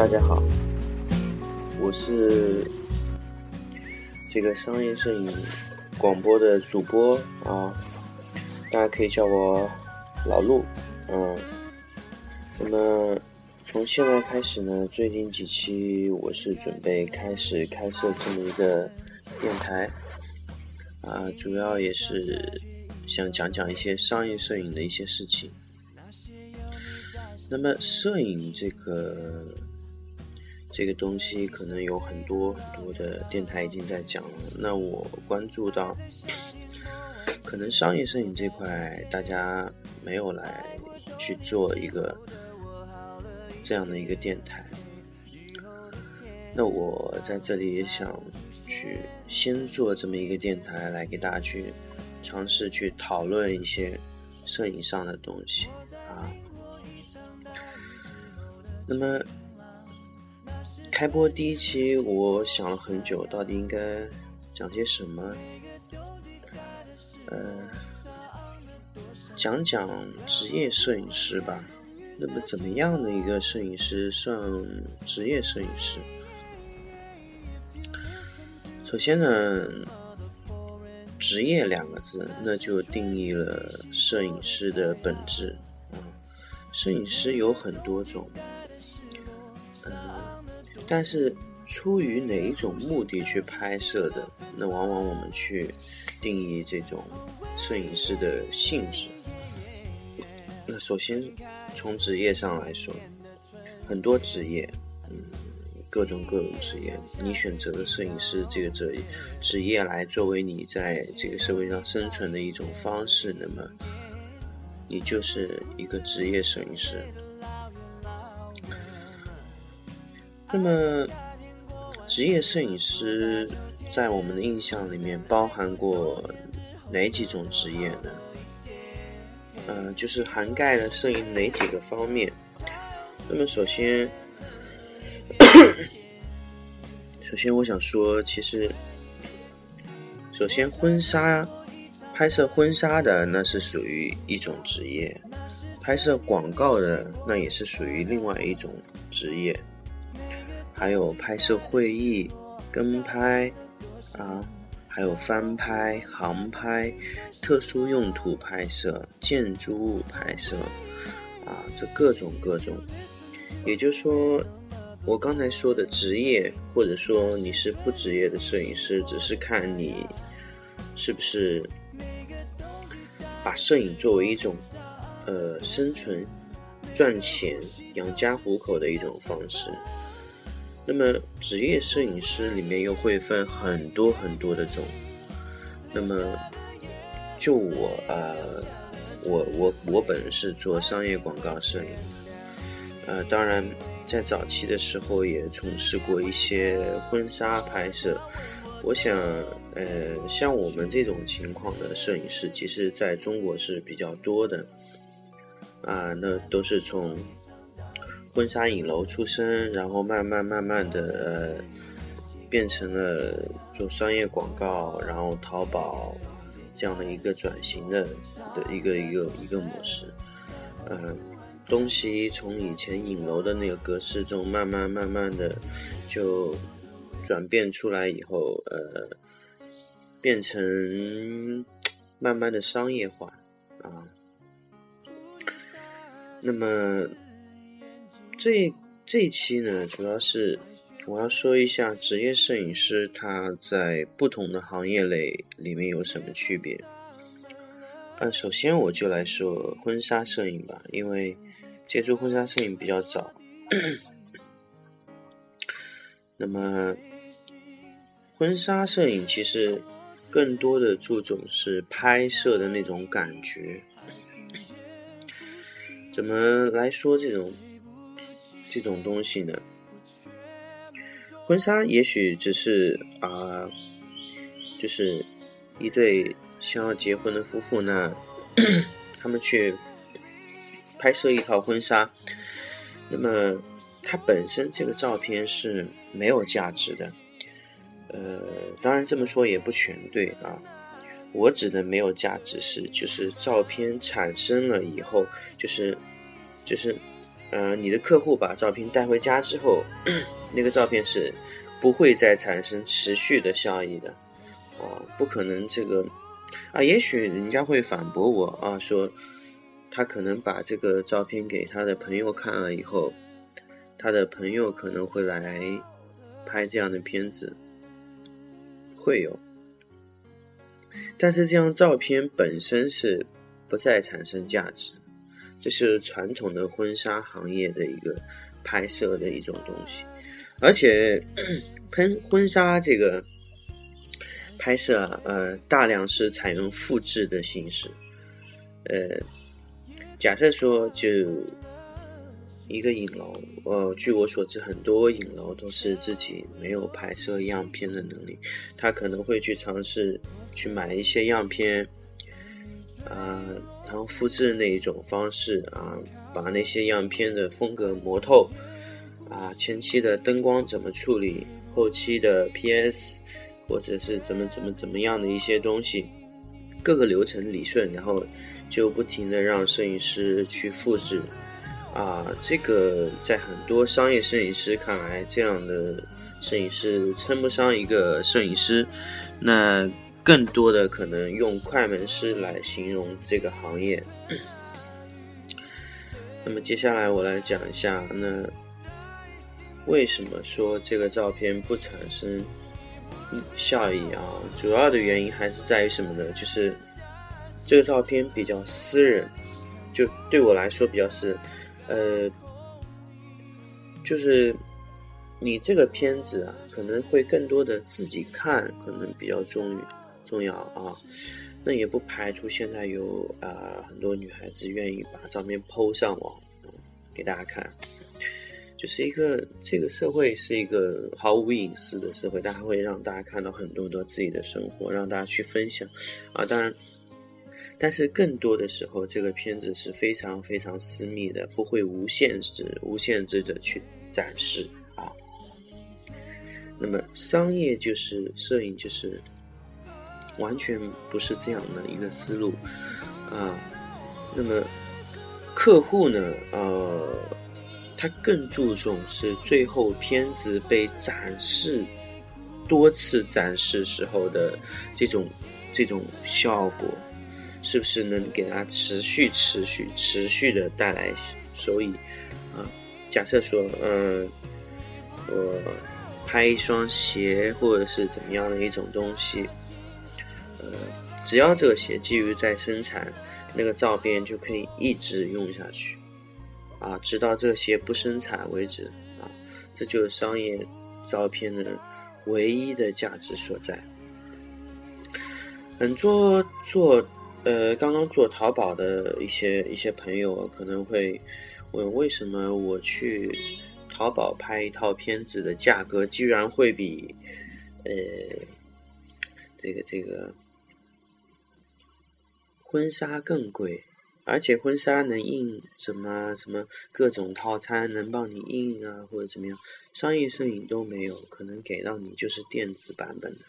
大家好，我是这个商业摄影广播的主播啊，大家可以叫我老陆，嗯，那么从现在开始呢，最近几期我是准备开始开设这么一个电台，啊，主要也是想讲讲一些商业摄影的一些事情。那么，摄影这个这个东西，可能有很多很多的电台已经在讲了。那我关注到，可能商业摄影这块，大家没有来去做一个这样的一个电台。那我在这里也想去先做这么一个电台，来给大家去尝试去讨论一些摄影上的东西啊。那么，开播第一期，我想了很久，到底应该讲些什么？呃，讲讲职业摄影师吧。那么，怎么样的一个摄影师算职业摄影师？首先呢，职业两个字，那就定义了摄影师的本质。啊，摄影师有很多种。但是出于哪一种目的去拍摄的，那往往我们去定义这种摄影师的性质。那首先从职业上来说，很多职业，嗯，各种各种职业，你选择了摄影师这个职职业来作为你在这个社会上生存的一种方式，那么你就是一个职业摄影师。那么，职业摄影师在我们的印象里面包含过哪几种职业呢？嗯，就是涵盖了摄影哪几个方面？那么首先，首先我想说，其实，首先婚纱拍摄婚纱的那是属于一种职业，拍摄广告的那也是属于另外一种职业。还有拍摄会议、跟拍啊，还有翻拍、航拍、特殊用途拍摄、建筑物拍摄啊，这各种各种。也就是说，我刚才说的职业，或者说你是不职业的摄影师，只是看你是不是把摄影作为一种呃生存、赚钱、养家糊口的一种方式。那么，职业摄影师里面又会分很多很多的种。那么，就我呃，我我我本人是做商业广告摄影的，呃，当然在早期的时候也从事过一些婚纱拍摄。我想，呃，像我们这种情况的摄影师，其实在中国是比较多的。啊，那都是从。婚纱影楼出身，然后慢慢慢慢的呃，变成了做商业广告，然后淘宝这样的一个转型的的一个一个一个模式。嗯，东西从以前影楼的那个格式中慢慢慢慢的就转变出来以后，呃，变成慢慢的商业化啊。那么。这这一期呢，主要是我要说一下职业摄影师他在不同的行业类里面有什么区别。呃，首先我就来说婚纱摄影吧，因为接触婚纱摄影比较早。那么，婚纱摄影其实更多的注重是拍摄的那种感觉。怎么来说这种？这种东西呢，婚纱也许只是啊，就是一对想要结婚的夫妇呢，他们去拍摄一套婚纱，那么它本身这个照片是没有价值的。呃，当然这么说也不全对啊。我指的没有价值是，就是照片产生了以后，就是就是。呃，你的客户把照片带回家之后，那个照片是不会再产生持续的效益的，啊，不可能这个，啊，也许人家会反驳我啊，说他可能把这个照片给他的朋友看了以后，他的朋友可能会来拍这样的片子，会有，但是这张照片本身是不再产生价值。这是传统的婚纱行业的一个拍摄的一种东西，而且喷婚纱这个拍摄啊，呃，大量是采用复制的形式。呃，假设说就一个影楼，呃，据我所知，很多影楼都是自己没有拍摄样片的能力，他可能会去尝试去买一些样片，复制那一种方式啊，把那些样片的风格磨透啊，前期的灯光怎么处理，后期的 PS 或者是怎么怎么怎么样的一些东西，各个流程理顺，然后就不停的让摄影师去复制啊，这个在很多商业摄影师看来，这样的摄影师称不上一个摄影师，那。更多的可能用快门师来形容这个行业。那么接下来我来讲一下，那为什么说这个照片不产生效益啊？主要的原因还是在于什么呢？就是这个照片比较私人，就对我来说比较是，呃，就是你这个片子啊，可能会更多的自己看，可能比较重要。重要啊，那也不排除现在有啊很多女孩子愿意把照片抛上网，给大家看，就是一个这个社会是一个毫无隐私的社会，大家会让大家看到很多的自己的生活，让大家去分享啊。当然，但是更多的时候，这个片子是非常非常私密的，不会无限制、无限制的去展示啊。那么，商业就是摄影，就是。完全不是这样的一个思路啊。那么客户呢？呃，他更注重是最后片子被展示多次展示时候的这种这种效果，是不是能给他持续持续持续的带来收益啊？假设说，嗯，我拍一双鞋，或者是怎么样的一种东西。呃，只要这个鞋基于在生产，那个照片就可以一直用下去，啊，直到这个鞋不生产为止，啊，这就是商业照片的唯一的价值所在。很多做呃刚刚做淘宝的一些一些朋友可能会问，为什么我去淘宝拍一套片子的价格居然会比呃这个这个。婚纱更贵，而且婚纱能印什么什么各种套餐能帮你印啊，或者怎么样？商业摄影都没有，可能给到你就是电子版本的。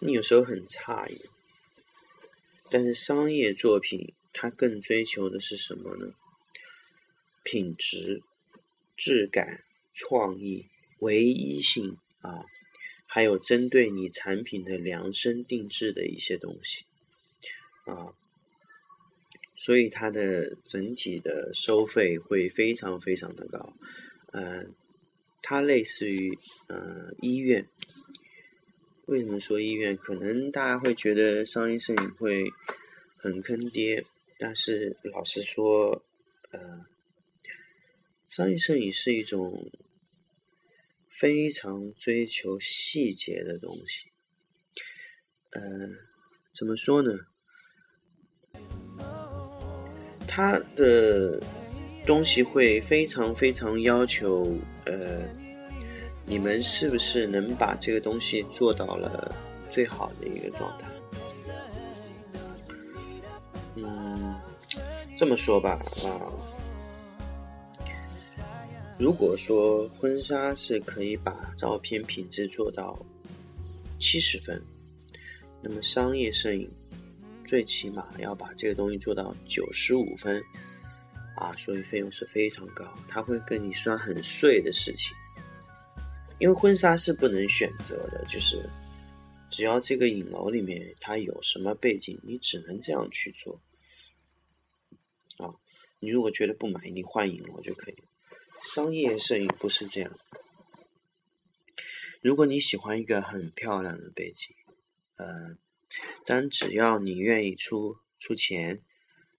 你有时候很诧异，但是商业作品它更追求的是什么呢？品质、质感、创意、唯一性啊，还有针对你产品的量身定制的一些东西。啊，所以它的整体的收费会非常非常的高，嗯，它类似于呃医院。为什么说医院？可能大家会觉得商业摄影会很坑爹，但是老实说，呃，商业摄影是一种非常追求细节的东西。呃，怎么说呢？他的东西会非常非常要求，呃，你们是不是能把这个东西做到了最好的一个状态？嗯，这么说吧，啊，如果说婚纱是可以把照片品质做到七十分，那么商业摄影。最起码要把这个东西做到九十五分，啊，所以费用是非常高，他会跟你算很碎的事情。因为婚纱是不能选择的，就是只要这个影楼里面它有什么背景，你只能这样去做。啊，你如果觉得不满意，你换影楼就可以。商业摄影不是这样。如果你喜欢一个很漂亮的背景，呃，但只要你愿意出出钱，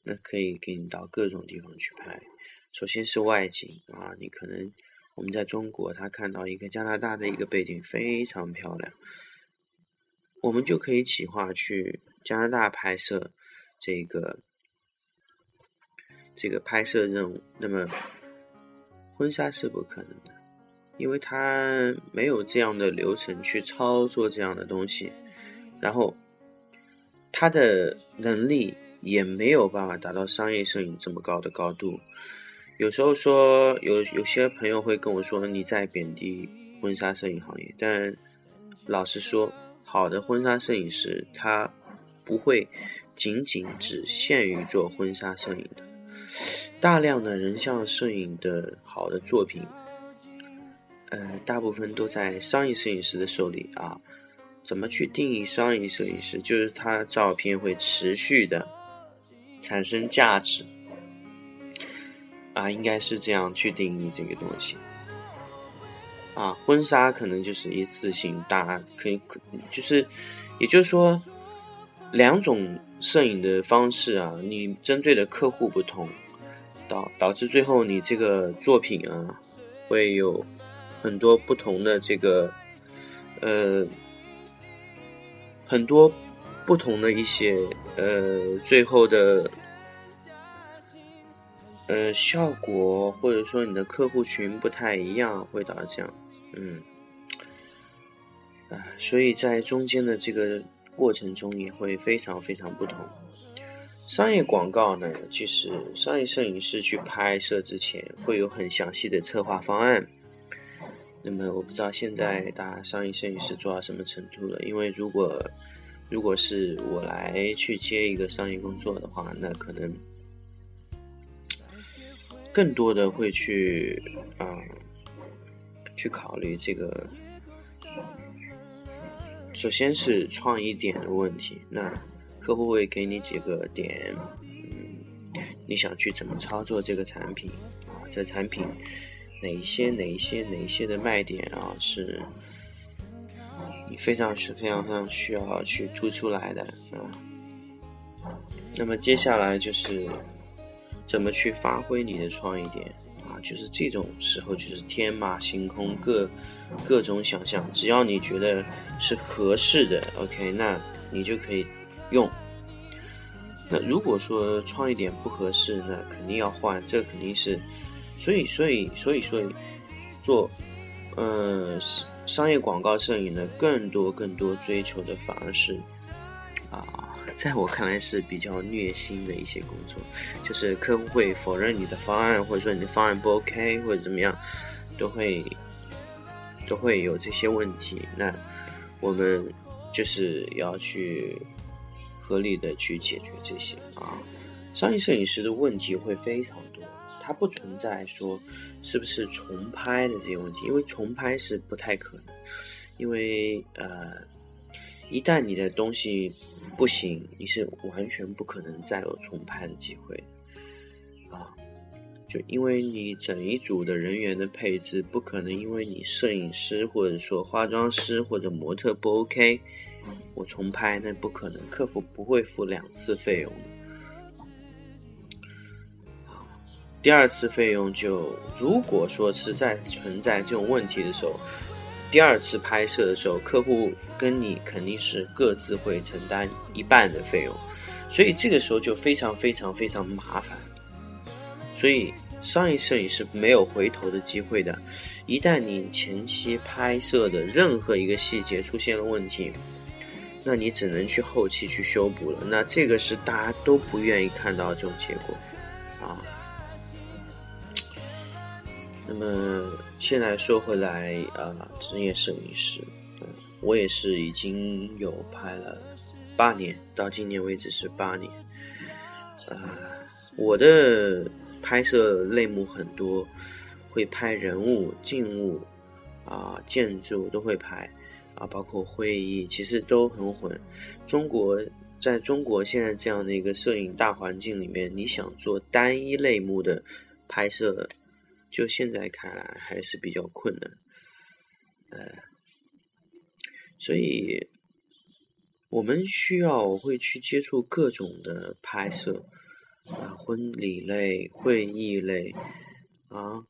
那可以给你到各种地方去拍。首先是外景啊，你可能。我们在中国，他看到一个加拿大的一个背景非常漂亮，我们就可以企划去加拿大拍摄这个这个拍摄任务。那么婚纱是不可能的，因为他没有这样的流程去操作这样的东西，然后他的能力也没有办法达到商业摄影这么高的高度。有时候说有有些朋友会跟我说你在贬低婚纱摄影行业，但老实说，好的婚纱摄影师他不会仅仅只限于做婚纱摄影的，大量的人像摄影的好的作品，呃，大部分都在商业摄影师的手里啊。怎么去定义商业摄影师？就是他照片会持续的产生价值。啊，应该是这样去定义这个东西。啊，婚纱可能就是一次性，大家可以可就是，也就是说，两种摄影的方式啊，你针对的客户不同，导导致最后你这个作品啊，会有很多不同的这个，呃，很多不同的一些呃，最后的。呃，效果或者说你的客户群不太一样，会导致这样，嗯，啊，所以在中间的这个过程中也会非常非常不同。商业广告呢，其实商业摄影师去拍摄之前会有很详细的策划方案。那么我不知道现在大家商业摄影师做到什么程度了，因为如果如果是我来去接一个商业工作的话，那可能。更多的会去啊，去考虑这个。首先是创意点的问题，那客户会给你几个点，嗯，你想去怎么操作这个产品啊？这产品哪一些、哪一些、哪一些的卖点啊，是你非常是非常非常需要去突出来的啊。那么接下来就是。怎么去发挥你的创意点啊？就是这种时候，就是天马行空，各各种想象，只要你觉得是合适的，OK，那你就可以用。那如果说创意点不合适，那肯定要换，这肯定是。所以，所以，所以，所以做嗯商业广告摄影的更多更多追求的反而是啊。在我看来是比较虐心的一些工作，就是客户会否认你的方案，或者说你的方案不 OK，或者怎么样，都会都会有这些问题。那我们就是要去合理的去解决这些啊。商业摄影师的问题会非常多，它不存在说是不是重拍的这些问题，因为重拍是不太可能，因为呃。一旦你的东西不行，你是完全不可能再有重拍的机会啊！就因为你整一组的人员的配置不可能，因为你摄影师或者说化妆师或者模特不 OK，我重拍那不可能，客服不会付两次费用的。第二次费用就如果说实在存在这种问题的时候。第二次拍摄的时候，客户跟你肯定是各自会承担一半的费用，所以这个时候就非常非常非常麻烦。所以商业摄影是没有回头的机会的，一旦你前期拍摄的任何一个细节出现了问题，那你只能去后期去修补了。那这个是大家都不愿意看到这种结果啊。那么现在说回来啊，职业摄影师，嗯，我也是已经有拍了八年，到今年为止是八年。啊，我的拍摄类目很多，会拍人物、静物啊、建筑都会拍啊，包括会议，其实都很混。中国在中国现在这样的一个摄影大环境里面，你想做单一类目的拍摄，就现在看来还是比较困难。呃，所以我们需要会去接触各种的拍摄。啊，婚礼类、会议类，啊，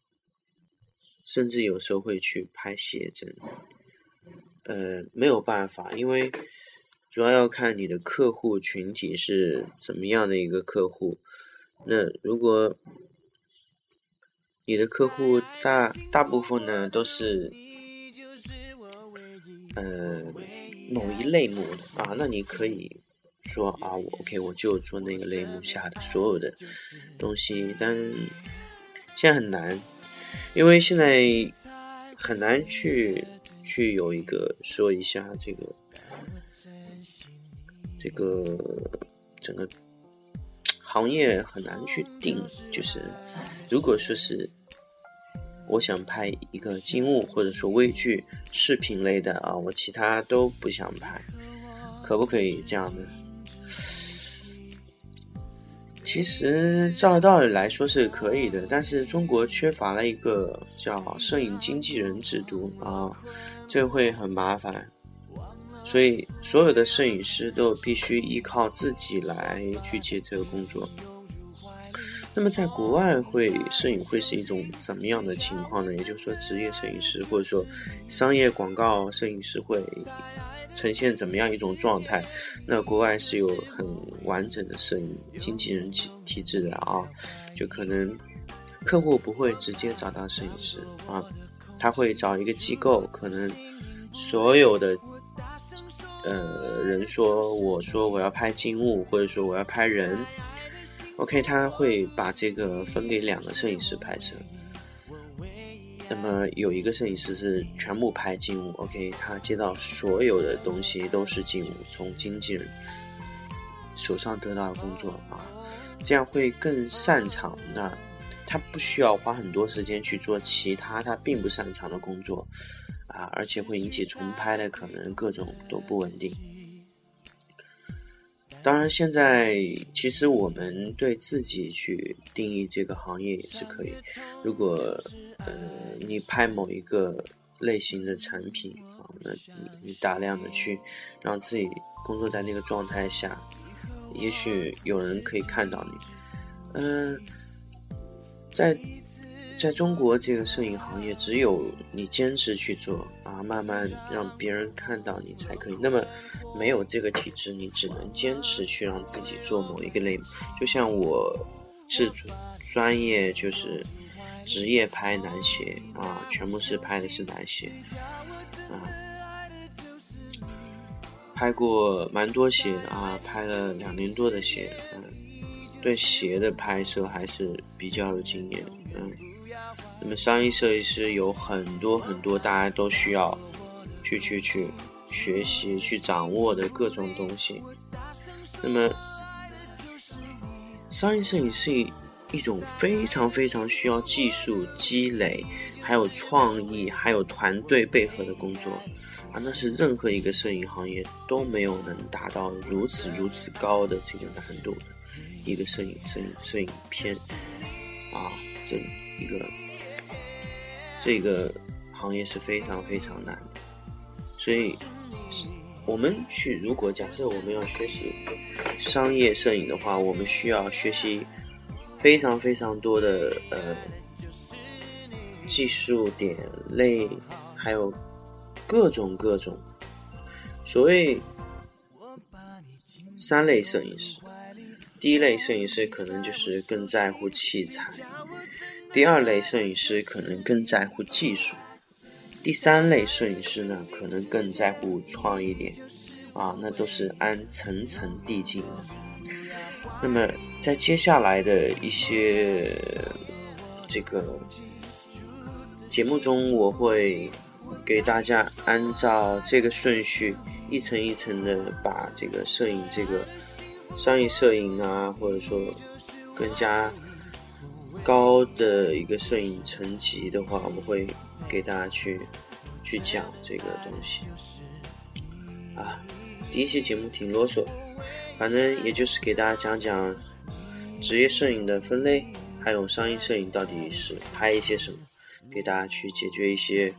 甚至有时候会去拍写真，呃，没有办法，因为主要要看你的客户群体是怎么样的一个客户。那如果你的客户大大部分呢都是，呃，某一类目的啊，那你可以。说啊，我 OK，我就做那个类目下的所有的东西，但现在很难，因为现在很难去去有一个说一下这个这个整个行业很难去定，就是如果说是我想拍一个静物或者说微剧视频类的啊，我其他都不想拍，可不可以这样呢？其实照道理来说是可以的，但是中国缺乏了一个叫摄影经纪人制度啊，这会很麻烦，所以所有的摄影师都必须依靠自己来去接这个工作。那么在国外会摄影会是一种怎么样的情况呢？也就是说，职业摄影师或者说商业广告摄影师会。呈现怎么样一种状态？那国外是有很完整的摄影经纪人体体制的啊，就可能客户不会直接找到摄影师啊，他会找一个机构，可能所有的呃人说，我说我要拍静物，或者说我要拍人，OK，他会把这个分给两个摄影师拍摄。那么有一个摄影师是全部拍静物，OK，他接到所有的东西都是静物，从经纪人手上得到的工作啊，这样会更擅长。那他不需要花很多时间去做其他他并不擅长的工作啊，而且会引起重拍的可能，各种都不稳定。当然，现在其实我们对自己去定义这个行业也是可以。如果呃你拍某一个类型的产品啊，那你你大量的去让自己工作在那个状态下，也许有人可以看到你。嗯，在。在中国这个摄影行业，只有你坚持去做啊，慢慢让别人看到你才可以。那么，没有这个体制，你只能坚持去让自己做某一个类目。就像我是专业，就是职业拍男鞋啊，全部是拍的是男鞋啊，拍过蛮多鞋啊，拍了两年多的鞋，嗯，对鞋的拍摄还是比较有经验，嗯。那么，商业设计师有很多很多，大家都需要去去去学习、去掌握的各种东西。那么，商业摄影是一一种非常非常需要技术积累、还有创意、还有团队配合的工作啊！那是任何一个摄影行业都没有能达到如此如此高的这个难度的一个摄影、摄影、摄影片啊，这一个。这个行业是非常非常难的，所以，我们去如果假设我们要学习商业摄影的话，我们需要学习非常非常多的呃技术点类，还有各种各种。所谓三类摄影师，第一类摄影师可能就是更在乎器材。第二类摄影师可能更在乎技术，第三类摄影师呢，可能更在乎创意点，啊，那都是按层层递进的。那么在接下来的一些这个节目中，我会给大家按照这个顺序，一层一层的把这个摄影这个商业摄影啊，或者说更加。高的一个摄影层级的话，我会给大家去去讲这个东西。啊，第一期节目挺啰嗦，反正也就是给大家讲讲职业摄影的分类，还有商业摄影到底是拍一些什么，给大家去解决一些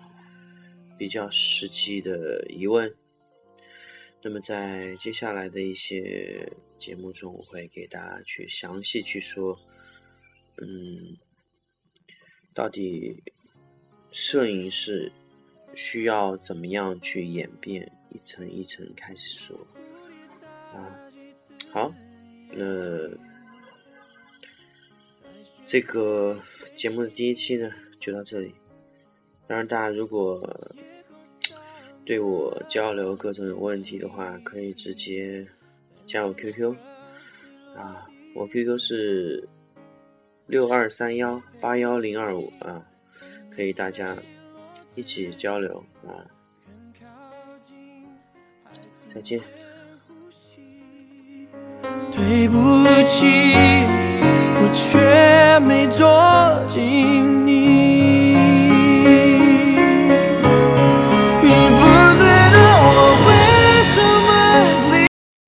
比较实际的疑问。那么在接下来的一些节目中，我会给大家去详细去说。嗯，到底摄影是需要怎么样去演变？一层一层开始说啊。好，那这个节目的第一期呢，就到这里。当然，大家如果对我交流各种有问题的话，可以直接加我 QQ 啊，我 QQ 是。六二三幺八幺零二五啊，可以大家一起交流啊，再见。对不起，我却没捉紧你。